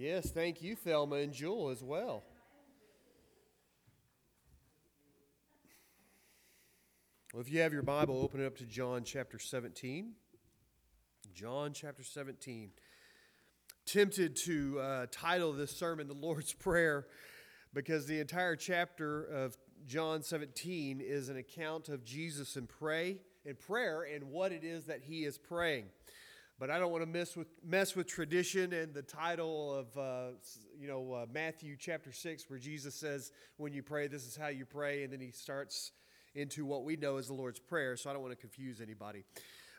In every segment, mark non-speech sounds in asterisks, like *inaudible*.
Yes, thank you, Thelma and Jewel, as well. Well, if you have your Bible, open it up to John chapter 17. John chapter 17. Tempted to uh, title this sermon the Lord's Prayer because the entire chapter of John 17 is an account of Jesus in pray in prayer and what it is that he is praying. But I don't want to mess with mess with tradition and the title of uh, you know uh, Matthew chapter six, where Jesus says, "When you pray, this is how you pray," and then he starts into what we know as the Lord's prayer. So I don't want to confuse anybody.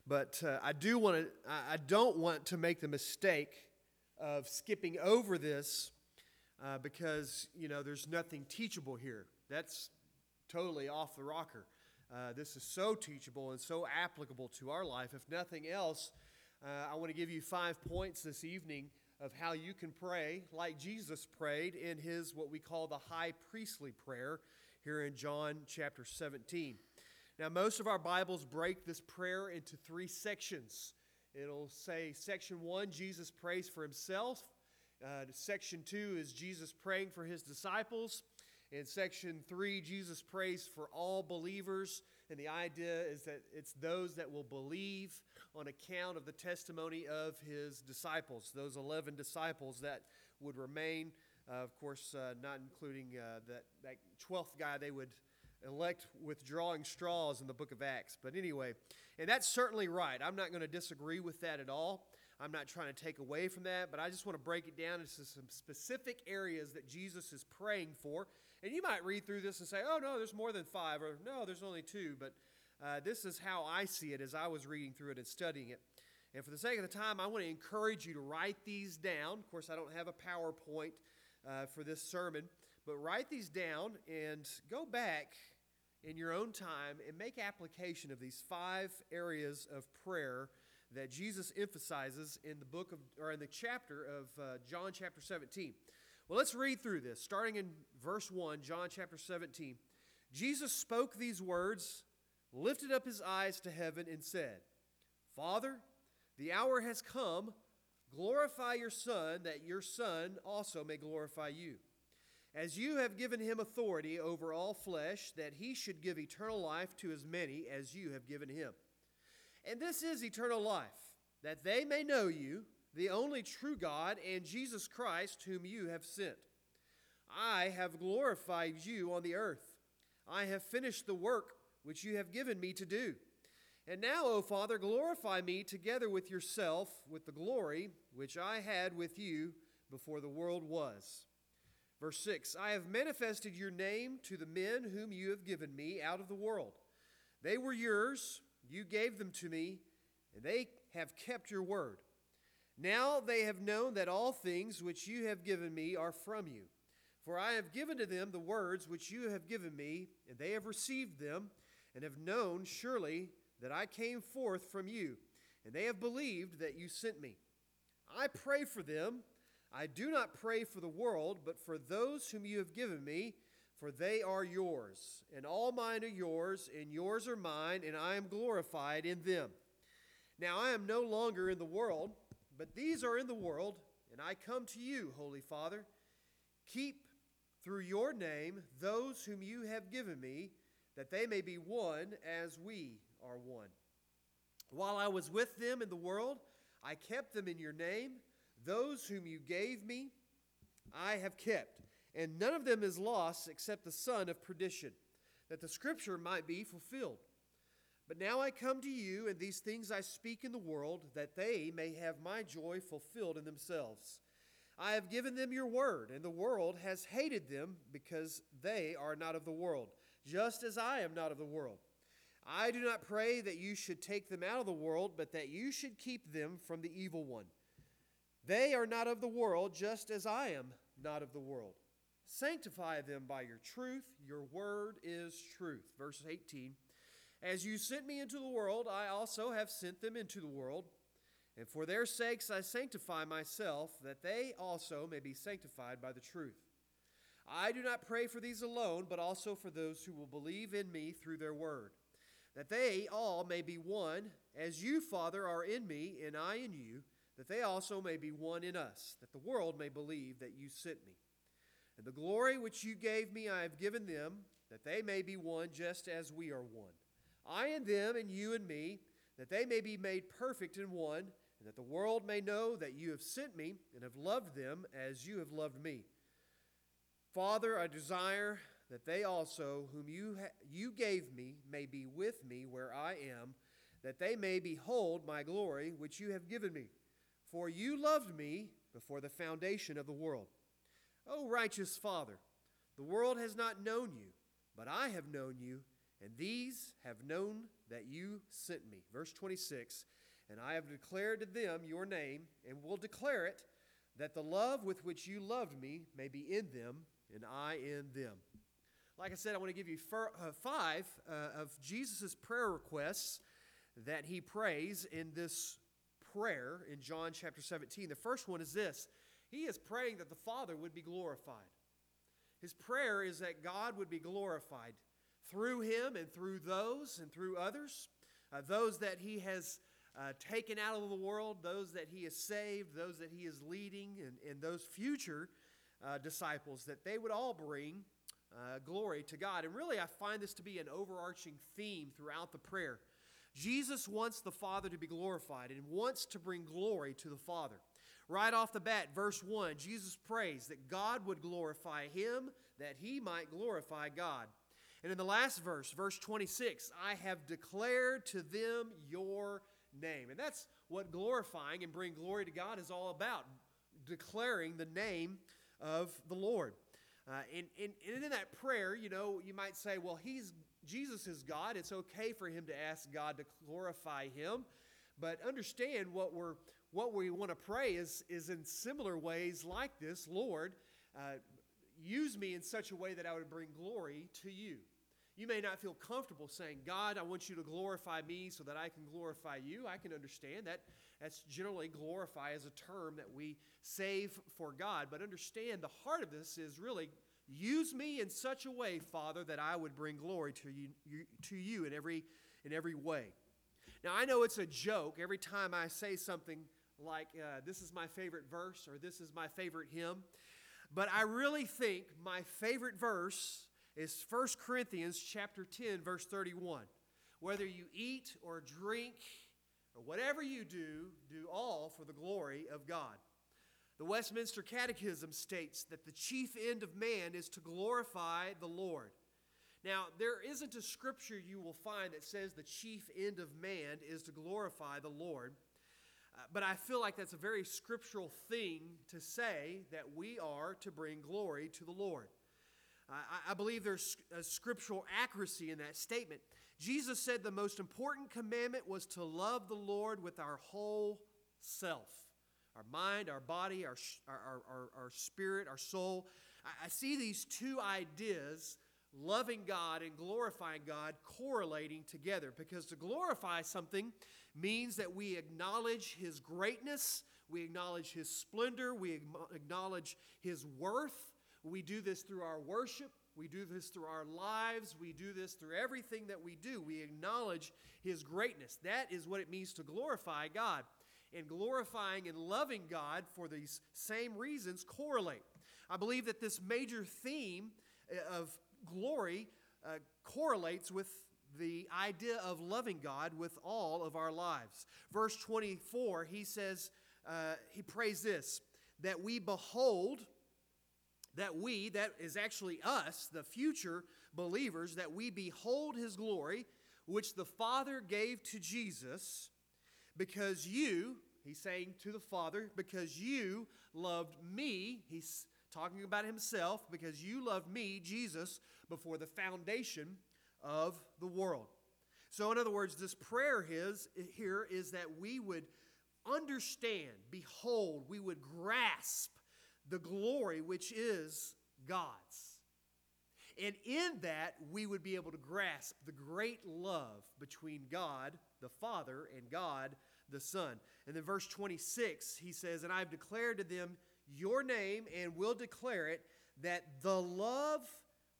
But uh, I do want to. I don't want to make the mistake of skipping over this uh, because you know there's nothing teachable here. That's totally off the rocker. Uh, this is so teachable and so applicable to our life. If nothing else, uh, I want to give you five points this evening of how you can pray like Jesus prayed in his what we call the high priestly prayer here in John chapter 17. Now, most of our Bibles break this prayer into three sections. It'll say, section one, Jesus prays for himself. Uh, section two is Jesus praying for his disciples. In section three, Jesus prays for all believers, and the idea is that it's those that will believe on account of the testimony of his disciples, those 11 disciples that would remain, uh, of course, uh, not including uh, that, that 12th guy they would elect withdrawing straws in the book of Acts. But anyway, and that's certainly right. I'm not going to disagree with that at all. I'm not trying to take away from that, but I just want to break it down into some specific areas that Jesus is praying for and you might read through this and say, oh, no, there's more than five, or no, there's only two. But uh, this is how I see it as I was reading through it and studying it. And for the sake of the time, I want to encourage you to write these down. Of course, I don't have a PowerPoint uh, for this sermon, but write these down and go back in your own time and make application of these five areas of prayer that Jesus emphasizes in the book of or in the chapter of uh, John chapter 17. Well, let's read through this, starting in verse 1, John chapter 17. Jesus spoke these words, lifted up his eyes to heaven, and said, Father, the hour has come. Glorify your Son, that your Son also may glorify you. As you have given him authority over all flesh, that he should give eternal life to as many as you have given him. And this is eternal life, that they may know you the only true God, and Jesus Christ, whom you have sent. I have glorified you on the earth. I have finished the work which you have given me to do. And now, O Father, glorify me together with yourself with the glory which I had with you before the world was. Verse 6 I have manifested your name to the men whom you have given me out of the world. They were yours, you gave them to me, and they have kept your word. Now they have known that all things which you have given me are from you. For I have given to them the words which you have given me, and they have received them, and have known surely that I came forth from you, and they have believed that you sent me. I pray for them. I do not pray for the world, but for those whom you have given me, for they are yours, and all mine are yours, and yours are mine, and I am glorified in them. Now I am no longer in the world but these are in the world, and I come to you, Holy Father. Keep through your name those whom you have given me, that they may be one as we are one. While I was with them in the world, I kept them in your name. Those whom you gave me, I have kept. And none of them is lost except the son of perdition, that the scripture might be fulfilled. But now I come to you, and these things I speak in the world, that they may have my joy fulfilled in themselves. I have given them your word, and the world has hated them because they are not of the world, just as I am not of the world. I do not pray that you should take them out of the world, but that you should keep them from the evil one. They are not of the world, just as I am not of the world. Sanctify them by your truth. Your word is truth. Verse 18. As you sent me into the world, I also have sent them into the world. And for their sakes I sanctify myself, that they also may be sanctified by the truth. I do not pray for these alone, but also for those who will believe in me through their word, that they all may be one, as you, Father, are in me, and I in you, that they also may be one in us, that the world may believe that you sent me. And the glory which you gave me I have given them, that they may be one just as we are one. I and them, and you and me, that they may be made perfect in one, and that the world may know that you have sent me and have loved them as you have loved me. Father, I desire that they also, whom you, ha- you gave me, may be with me where I am, that they may behold my glory which you have given me. For you loved me before the foundation of the world. O righteous Father, the world has not known you, but I have known you, and these have known that you sent me. Verse 26 And I have declared to them your name, and will declare it, that the love with which you loved me may be in them, and I in them. Like I said, I want to give you uh, five uh, of Jesus' prayer requests that he prays in this prayer in John chapter 17. The first one is this He is praying that the Father would be glorified. His prayer is that God would be glorified through him and through those and through others, uh, those that he has uh, taken out of the world, those that he has saved, those that he is leading, and, and those future uh, disciples, that they would all bring uh, glory to God. And really, I find this to be an overarching theme throughout the prayer. Jesus wants the Father to be glorified and wants to bring glory to the Father. Right off the bat, verse 1, Jesus prays that God would glorify him, that he might glorify God. And in the last verse, verse 26, I have declared to them your name. And that's what glorifying and bringing glory to God is all about declaring the name of the Lord. Uh, and, and, and in that prayer, you know, you might say, well, he's Jesus is God. It's okay for him to ask God to glorify him. But understand what we're what we want to pray is, is in similar ways like this Lord, uh, use me in such a way that I would bring glory to you. You may not feel comfortable saying, God, I want you to glorify me so that I can glorify you. I can understand that. That's generally glorify as a term that we save for God. But understand the heart of this is really Use me in such a way, Father, that I would bring glory to you, you, to you in, every, in every way. Now, I know it's a joke every time I say something like, uh, this is my favorite verse or this is my favorite hymn, but I really think my favorite verse is 1 Corinthians chapter 10, verse 31. Whether you eat or drink or whatever you do, do all for the glory of God. The Westminster Catechism states that the chief end of man is to glorify the Lord. Now, there isn't a scripture you will find that says the chief end of man is to glorify the Lord. Uh, but I feel like that's a very scriptural thing to say that we are to bring glory to the Lord. I, I believe there's a scriptural accuracy in that statement. Jesus said the most important commandment was to love the Lord with our whole self our mind, our body, our, our, our, our spirit, our soul. I, I see these two ideas, loving God and glorifying God, correlating together because to glorify something means that we acknowledge His greatness, we acknowledge His splendor, we acknowledge His worth. We do this through our worship. We do this through our lives. We do this through everything that we do. We acknowledge His greatness. That is what it means to glorify God and glorifying and loving God for these same reasons correlate. I believe that this major theme uh, of glory uh, correlates with the idea of loving God with all of our lives. Verse 24, he says, uh, he prays this that we behold, that we, that is actually us, the future believers, that we behold his glory, which the Father gave to Jesus because you, he's saying to the Father, because you loved me, he's talking about himself, because you loved me, Jesus, before the foundation of the world. So, in other words, this prayer his, here is that we would understand, behold, we would grasp the glory which is God's. And in that, we would be able to grasp the great love between God the Father and God the Son. And then verse 26, he says, And I've declared to them your name and will declare it, that the love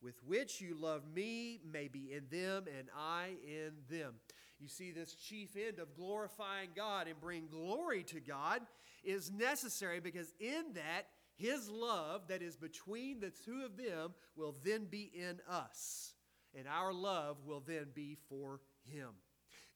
with which you love me may be in them and I in them. you see, this chief end of glorifying God and bring glory to God is necessary because in that, his love that is between the two of them will then be in us, and our love will then be for him.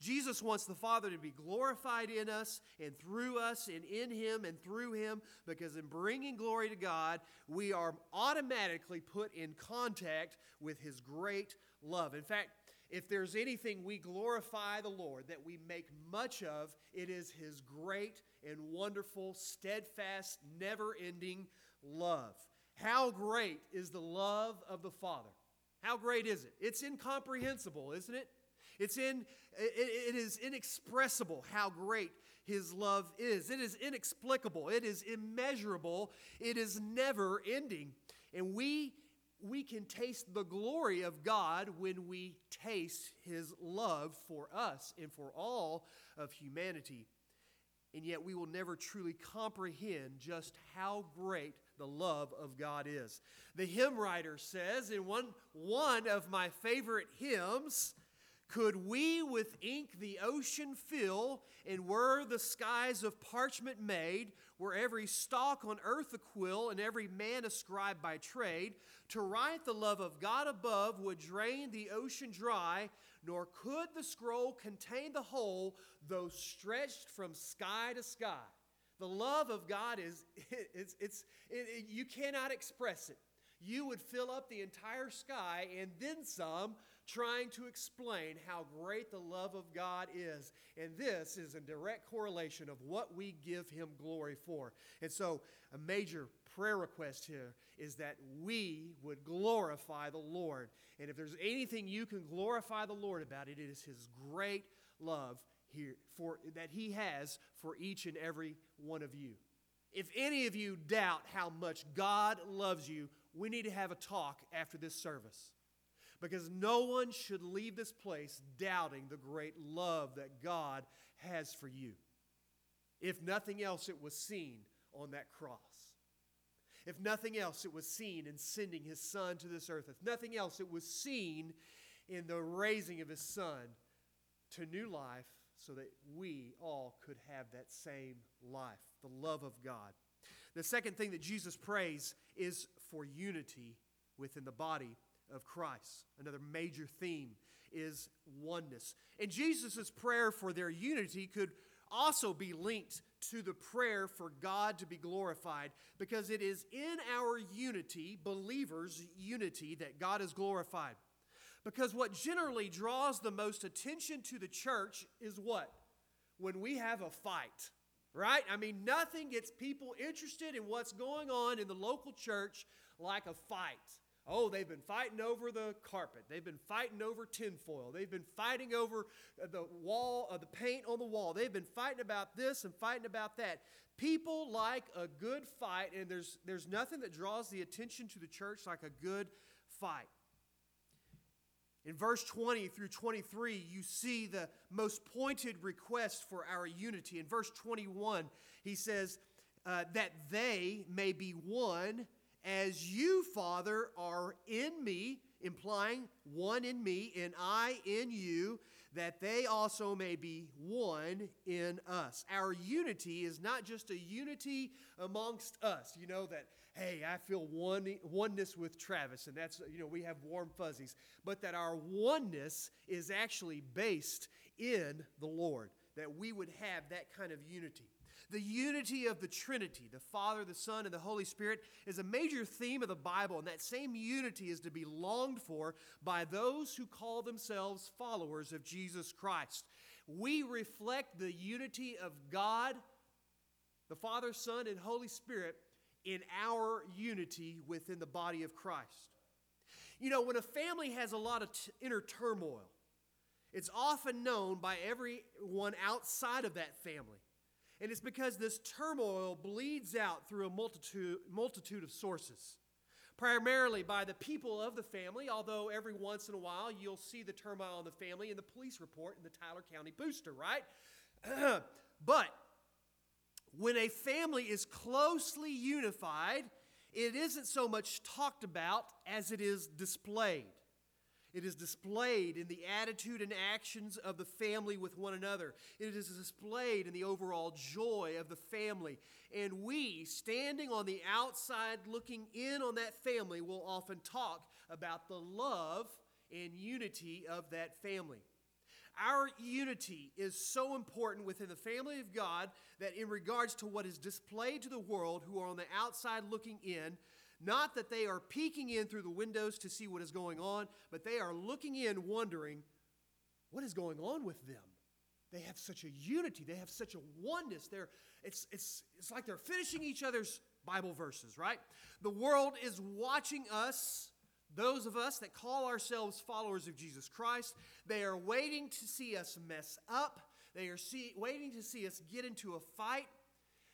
Jesus wants the Father to be glorified in us and through us and in Him and through Him because in bringing glory to God, we are automatically put in contact with His great love. In fact, if there's anything we glorify the Lord that we make much of, it is His great and wonderful, steadfast, never ending love. How great is the love of the Father? How great is it? It's incomprehensible, isn't it? It's in, it, it is inexpressible how great his love is. It is inexplicable. It is immeasurable. It is never ending. And we, we can taste the glory of God when we taste his love for us and for all of humanity. And yet we will never truly comprehend just how great the love of God is. The hymn writer says in one, one of my favorite hymns, could we with ink the ocean fill, and were the skies of parchment made, were every stalk on earth a quill, and every man a scribe by trade, to write the love of God above would drain the ocean dry, nor could the scroll contain the whole, though stretched from sky to sky. The love of God is, *laughs* it's, it's, it, it, you cannot express it. You would fill up the entire sky and then some trying to explain how great the love of God is. And this is a direct correlation of what we give Him glory for. And so, a major prayer request here is that we would glorify the Lord. And if there's anything you can glorify the Lord about, it is His great love here for, that He has for each and every one of you. If any of you doubt how much God loves you, we need to have a talk after this service because no one should leave this place doubting the great love that God has for you. If nothing else, it was seen on that cross. If nothing else, it was seen in sending his son to this earth. If nothing else, it was seen in the raising of his son to new life so that we all could have that same life, the love of God. The second thing that Jesus prays is for unity within the body of Christ. Another major theme is oneness. And Jesus' prayer for their unity could also be linked to the prayer for God to be glorified because it is in our unity, believers' unity, that God is glorified. Because what generally draws the most attention to the church is what? When we have a fight, right? I mean, nothing gets people interested in what's going on in the local church like a fight. Oh, they've been fighting over the carpet. They've been fighting over tinfoil. They've been fighting over the wall, uh, the paint on the wall. They've been fighting about this and fighting about that. People like a good fight, and there's, there's nothing that draws the attention to the church like a good fight. In verse 20 through 23, you see the most pointed request for our unity. In verse 21, he says, uh, That they may be one as you, Father, are in me, implying one in me and I in you, that they also may be one in us. Our unity is not just a unity amongst us, you know, that, hey, I feel one, oneness with Travis, and that's, you know, we have warm fuzzies, but that our oneness is actually based in the Lord, that we would have that kind of unity. The unity of the Trinity, the Father, the Son, and the Holy Spirit, is a major theme of the Bible, and that same unity is to be longed for by those who call themselves followers of Jesus Christ. We reflect the unity of God, the Father, Son, and Holy Spirit in our unity within the body of Christ. You know, when a family has a lot of t- inner turmoil, it's often known by everyone outside of that family. And it's because this turmoil bleeds out through a multitude, multitude of sources. Primarily by the people of the family, although every once in a while you'll see the turmoil in the family in the police report in the Tyler County Booster, right? *clears throat* but when a family is closely unified, it isn't so much talked about as it is displayed. It is displayed in the attitude and actions of the family with one another. It is displayed in the overall joy of the family. And we, standing on the outside looking in on that family, will often talk about the love and unity of that family. Our unity is so important within the family of God that, in regards to what is displayed to the world who are on the outside looking in, not that they are peeking in through the windows to see what is going on, but they are looking in wondering what is going on with them. They have such a unity, they have such a oneness. They're, it's, it's, it's like they're finishing each other's Bible verses, right? The world is watching us those of us that call ourselves followers of Jesus Christ, they are waiting to see us mess up. They are see, waiting to see us get into a fight.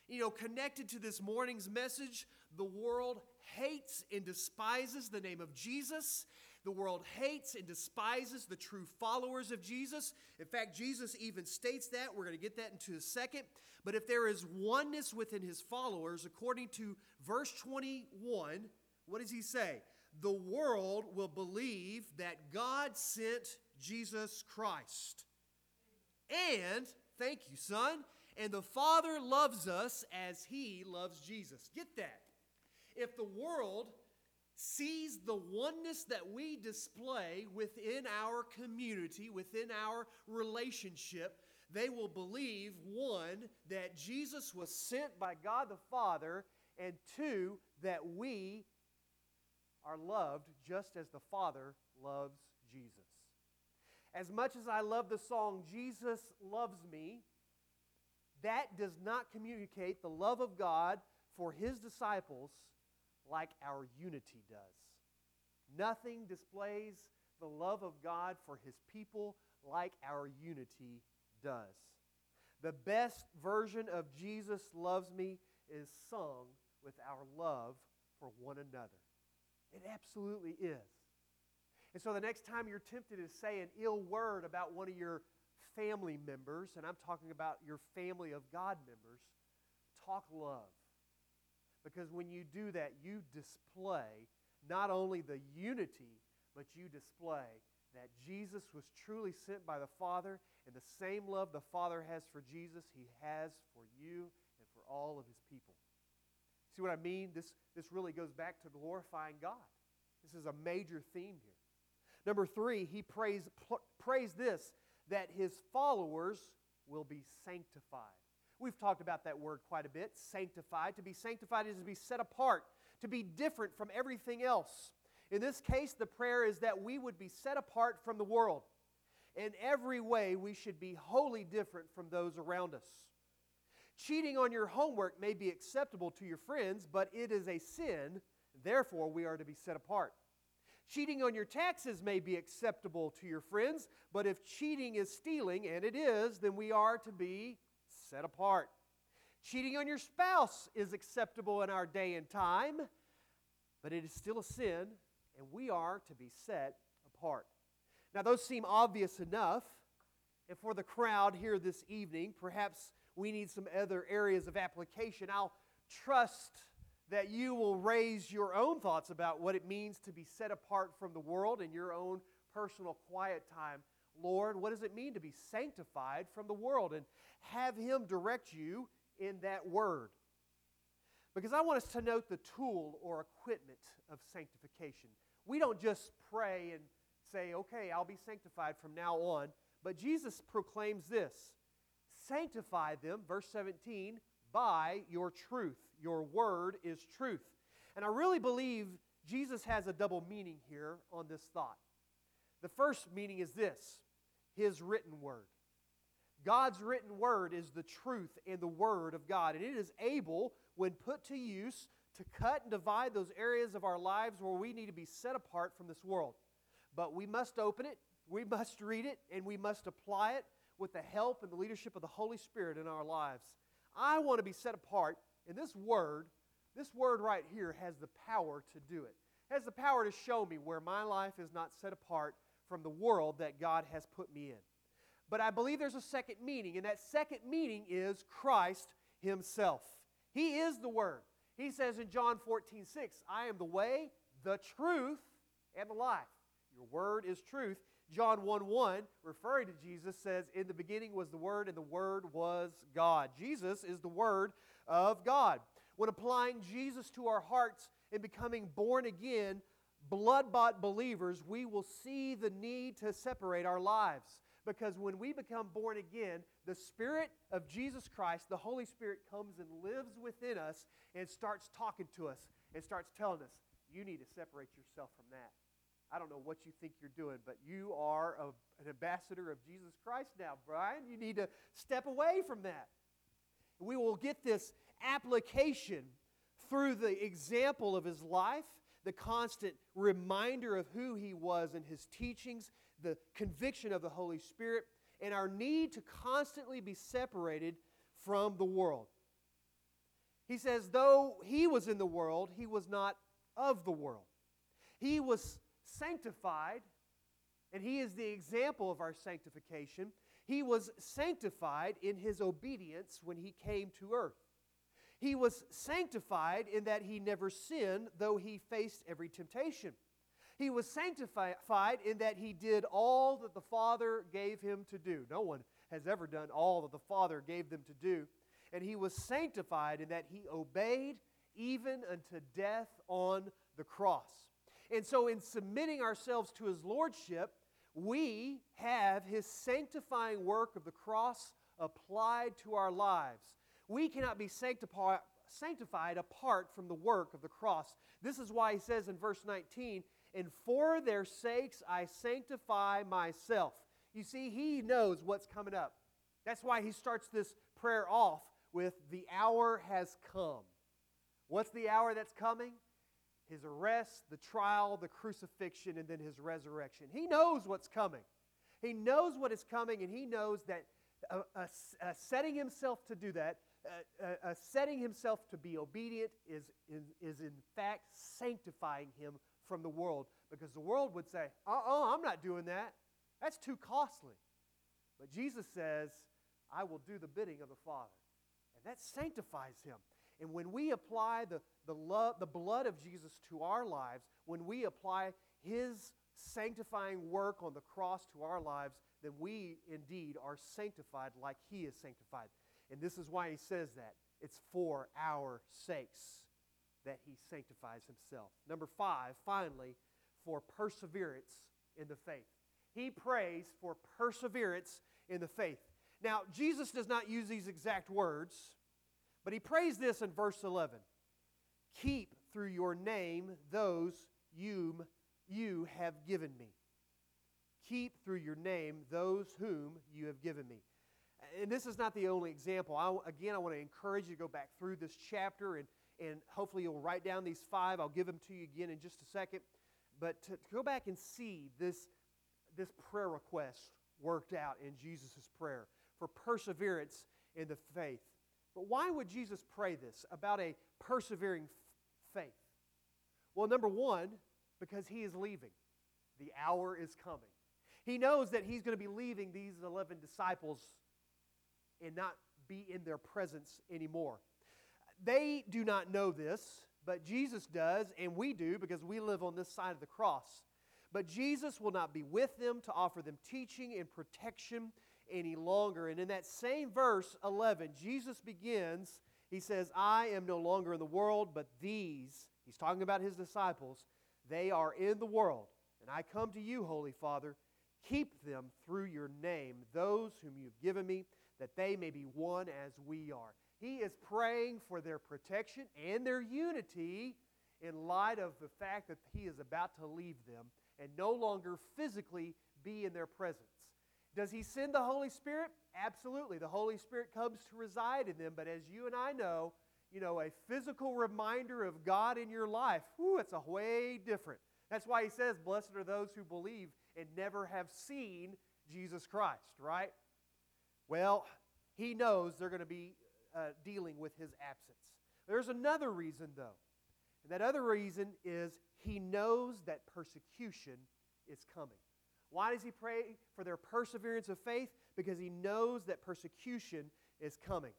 You know, connected to this morning's message, the world hates and despises the name of Jesus. The world hates and despises the true followers of Jesus. In fact, Jesus even states that. We're going to get that into a second. But if there is oneness within his followers, according to verse 21, what does he say? The world will believe that God sent Jesus Christ. And, thank you, son, and the Father loves us as he loves Jesus. Get that. If the world sees the oneness that we display within our community, within our relationship, they will believe one, that Jesus was sent by God the Father, and two, that we are loved just as the Father loves Jesus. As much as I love the song, Jesus Loves Me, that does not communicate the love of God for his disciples like our unity does. Nothing displays the love of God for his people like our unity does. The best version of Jesus Loves Me is sung with our love for one another. It absolutely is. And so the next time you're tempted to say an ill word about one of your family members, and I'm talking about your family of God members, talk love. Because when you do that, you display not only the unity, but you display that Jesus was truly sent by the Father, and the same love the Father has for Jesus, he has for you and for all of his people. See what I mean? This, this really goes back to glorifying God. This is a major theme here. Number three, he prays, prays this that his followers will be sanctified. We've talked about that word quite a bit sanctified. To be sanctified is to be set apart, to be different from everything else. In this case, the prayer is that we would be set apart from the world. In every way, we should be wholly different from those around us. Cheating on your homework may be acceptable to your friends, but it is a sin, therefore, we are to be set apart. Cheating on your taxes may be acceptable to your friends, but if cheating is stealing, and it is, then we are to be set apart. Cheating on your spouse is acceptable in our day and time, but it is still a sin, and we are to be set apart. Now, those seem obvious enough, and for the crowd here this evening, perhaps we need some other areas of application. I'll trust that you will raise your own thoughts about what it means to be set apart from the world in your own personal quiet time. Lord, what does it mean to be sanctified from the world? And have Him direct you in that word. Because I want us to note the tool or equipment of sanctification. We don't just pray and say, okay, I'll be sanctified from now on. But Jesus proclaims this Sanctify them, verse 17, by your truth. Your word is truth. And I really believe Jesus has a double meaning here on this thought. The first meaning is this His written word. God's written word is the truth and the word of God, and it is able, when put to use, to cut and divide those areas of our lives where we need to be set apart from this world. But we must open it, we must read it, and we must apply it with the help and the leadership of the Holy Spirit in our lives. I want to be set apart, and this word, this word right here, has the power to do it. it has the power to show me where my life is not set apart from the world that God has put me in. But I believe there's a second meaning, and that second meaning is Christ Himself. He is the Word. He says in John 14, 6, I am the way, the truth, and the life. Your word is truth. John 1 1, referring to Jesus, says, In the beginning was the Word, and the Word was God. Jesus is the Word of God. When applying Jesus to our hearts and becoming born again, blood bought believers, we will see the need to separate our lives. Because when we become born again, the Spirit of Jesus Christ, the Holy Spirit, comes and lives within us and starts talking to us and starts telling us, you need to separate yourself from that. I don't know what you think you're doing, but you are a, an ambassador of Jesus Christ now, Brian. You need to step away from that. We will get this application through the example of his life, the constant reminder of who he was and his teachings, the conviction of the Holy Spirit, and our need to constantly be separated from the world. He says, though he was in the world, he was not of the world. He was sanctified, and he is the example of our sanctification. He was sanctified in his obedience when he came to earth. He was sanctified in that he never sinned, though he faced every temptation. He was sanctified in that he did all that the Father gave him to do. No one has ever done all that the Father gave them to do. And he was sanctified in that he obeyed even unto death on the cross. And so, in submitting ourselves to his lordship, we have his sanctifying work of the cross applied to our lives. We cannot be sanctified, apart from the work of the cross. This is why he says in verse 19, And for their sakes I sanctify myself. You see, he knows what's coming up. That's why he starts this prayer off with, The hour has come. What's the hour that's coming? His arrest, the trial, the crucifixion, and then his resurrection. He knows what's coming. He knows what is coming, and he knows that uh, uh, uh, setting himself to do that, setting himself to be obedient, is in, is in fact sanctifying him from the world. Because the world would say, uh uh-uh, I'm not doing that. That's too costly. But Jesus says, I will do the bidding of the Father. And that sanctifies him. And when we apply the, the, love, the blood of Jesus to our lives, when we apply His sanctifying work on the cross to our lives, then we indeed are sanctified like He is sanctified. And this is why He says that. It's for our sakes that He sanctifies Himself. Number five, finally, for perseverance in the faith. He prays for perseverance in the faith. Now, Jesus does not use these exact words, but he prays this in verse 11 Keep through your name those whom you have given me. Keep through your name those whom you have given me. And this is not the only example. I, again, I want to encourage you to go back through this chapter and, and hopefully you'll write down these five. I'll give them to you again in just a second. But to, to go back and see this, this prayer request worked out in Jesus' prayer for perseverance in the faith. But why would Jesus pray this about a persevering faith? Well, number one, because he is leaving. The hour is coming. He knows that he's going to be leaving these 11 disciples and not be in their presence anymore. They do not know this, but Jesus does, and we do because we live on this side of the cross. But Jesus will not be with them to offer them teaching and protection any longer. And in that same verse 11, Jesus begins, he says, I am no longer in the world, but these, he's talking about his disciples, they are in the world. And I come to you, Holy Father, keep them through your name, those whom you've given me, that they may be one as we are. He is praying for their protection and their unity in light of the fact that he is about to leave them and no longer physically be in their presence. Does he send the Holy Spirit? Absolutely. The Holy Spirit comes to reside in them. But as you and I know, you know, a physical reminder of God in your life, whew, it's a way different. That's why he says, Blessed are those who believe and never have seen Jesus Christ, right? Well, he knows they're going to be uh, dealing with his absence. There's another reason, though. And that other reason is he knows that persecution is coming. Why does he pray for their perseverance of faith? Because he knows that persecution is coming.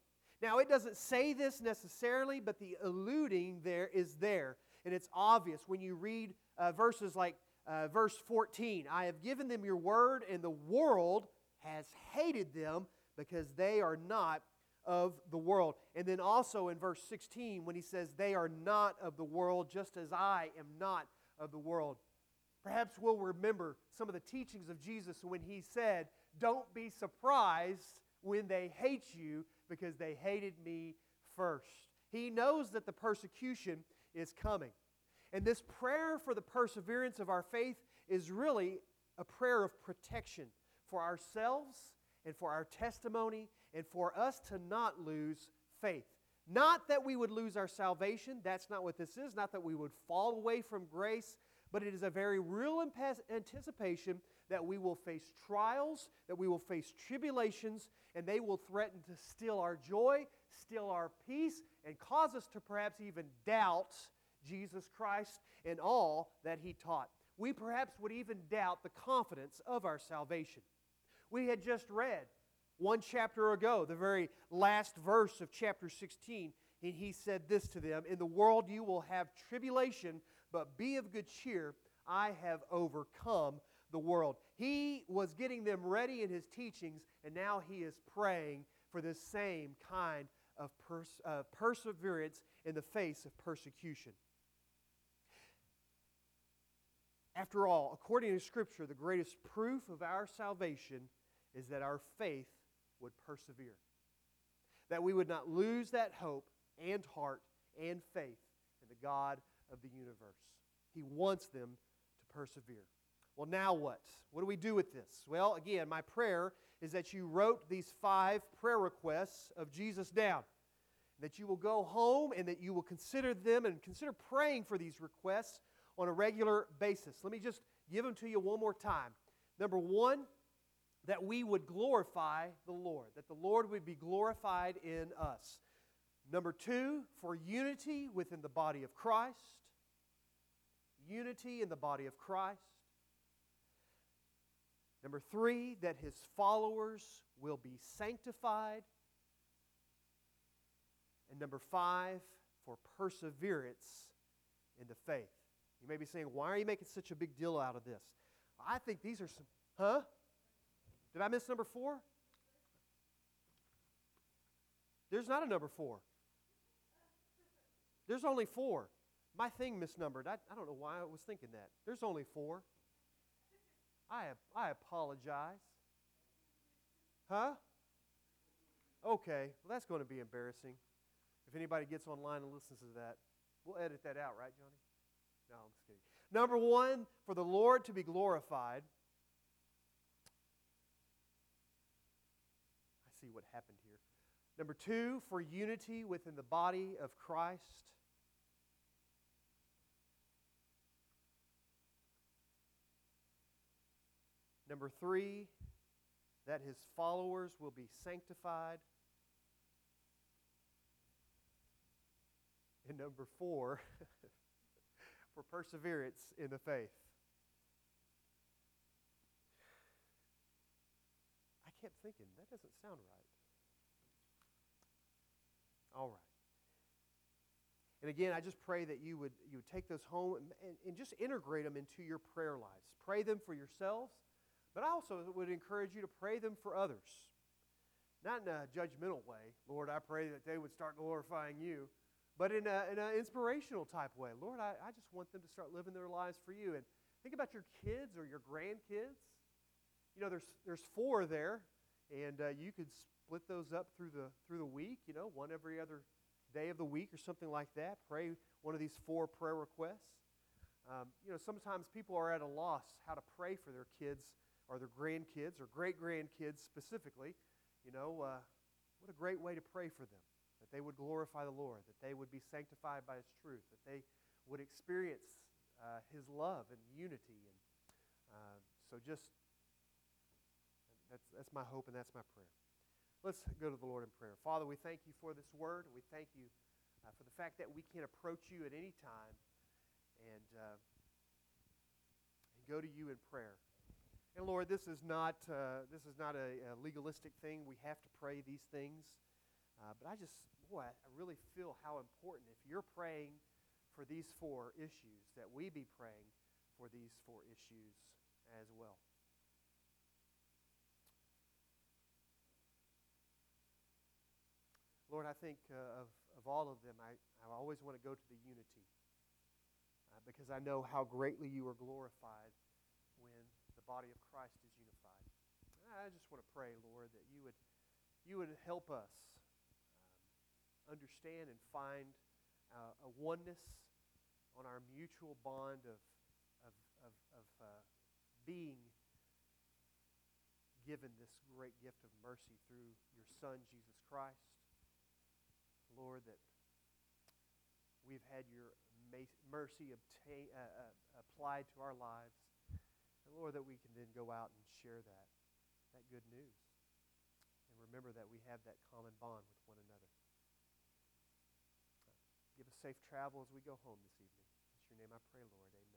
Now, it doesn't say this necessarily, but the alluding there is there. And it's obvious when you read uh, verses like uh, verse 14 I have given them your word, and the world has hated them because they are not of the world. And then also in verse 16, when he says, They are not of the world, just as I am not of the world. Perhaps we'll remember some of the teachings of Jesus when he said, Don't be surprised when they hate you because they hated me first. He knows that the persecution is coming. And this prayer for the perseverance of our faith is really a prayer of protection for ourselves and for our testimony and for us to not lose faith. Not that we would lose our salvation, that's not what this is, not that we would fall away from grace, but it is a very real anticipation that we will face trials, that we will face tribulations, and they will threaten to steal our joy, steal our peace, and cause us to perhaps even doubt Jesus Christ and all that he taught. We perhaps would even doubt the confidence of our salvation. We had just read one chapter ago, the very last verse of chapter 16, and he said this to them In the world you will have tribulation, but be of good cheer. I have overcome the world. He was getting them ready in his teachings, and now he is praying for this same kind of pers- uh, perseverance in the face of persecution. After all, according to Scripture, the greatest proof of our salvation is that our faith would persevere. That we would not lose that hope and heart and faith in the God of the universe. He wants them to persevere. Well, now what? What do we do with this? Well, again, my prayer is that you wrote these five prayer requests of Jesus down. That you will go home and that you will consider them and consider praying for these requests on a regular basis. Let me just give them to you one more time. Number one, that we would glorify the Lord, that the Lord would be glorified in us. Number two, for unity within the body of Christ. Unity in the body of Christ. Number three, that his followers will be sanctified. And number five, for perseverance in the faith. You may be saying, why are you making such a big deal out of this? I think these are some, huh? Did I miss number four? There's not a number four. There's only four. My thing misnumbered. I, I don't know why I was thinking that. There's only four. I, I apologize. Huh? Okay, well, that's going to be embarrassing. If anybody gets online and listens to that, we'll edit that out, right, Johnny? No, I'm just kidding. Number one, for the Lord to be glorified. I see what happened here. Number two, for unity within the body of Christ. Number three, that his followers will be sanctified. And number four, *laughs* for perseverance in the faith. I kept thinking, that doesn't sound right. All right. And again, I just pray that you would, you would take those home and, and, and, just integrate them into your prayer lives. Pray them for yourselves, but I also would encourage you to pray them for others. Not in a judgmental way. Lord, I pray that they would start glorifying you, but in an in a inspirational type way. Lord, I, I just want them to start living their lives for you. And think about your kids or your grandkids you know, there's, there's four there, and uh, you could split those up through the, through the week, you know, one every other day of the week or something like that. Pray one of these four prayer requests. Um, you know, sometimes people are at a loss how to pray for their kids or their grandkids or great grandkids specifically. You know, uh, what a great way to pray for them that they would glorify the Lord, that they would be sanctified by His truth, that they would experience uh, His love and unity. And uh, so just that's, that's my hope and that's my prayer. Let's go to the Lord in prayer. Father, we thank you for this word. We thank you uh, for the fact that we can approach you at any time and, uh, and go to you in prayer. And Lord, this is not, uh, this is not a, a, legalistic thing. We have to pray these things. Uh, but I just, boy, I really feel how important if you're praying for these four issues, that we be praying for these four issues as well. Lord, I think uh, of, of all of them, I, I always want to go to the unity uh, because I know how greatly you are glorified body of Christ is unified. I just want to pray, Lord, that you would, you would help us um, understand and find uh, a oneness on our mutual bond of, of, of, of uh, being given this great gift of mercy through your Son, Jesus Christ. Lord, that we've had your mercy obtain, uh, uh, applied to our lives. And Lord, that we can then go out and share that, that good news. And remember that we have that common bond with one another. Give us safe travel as we go home this evening. In your name I pray, Lord. Amen.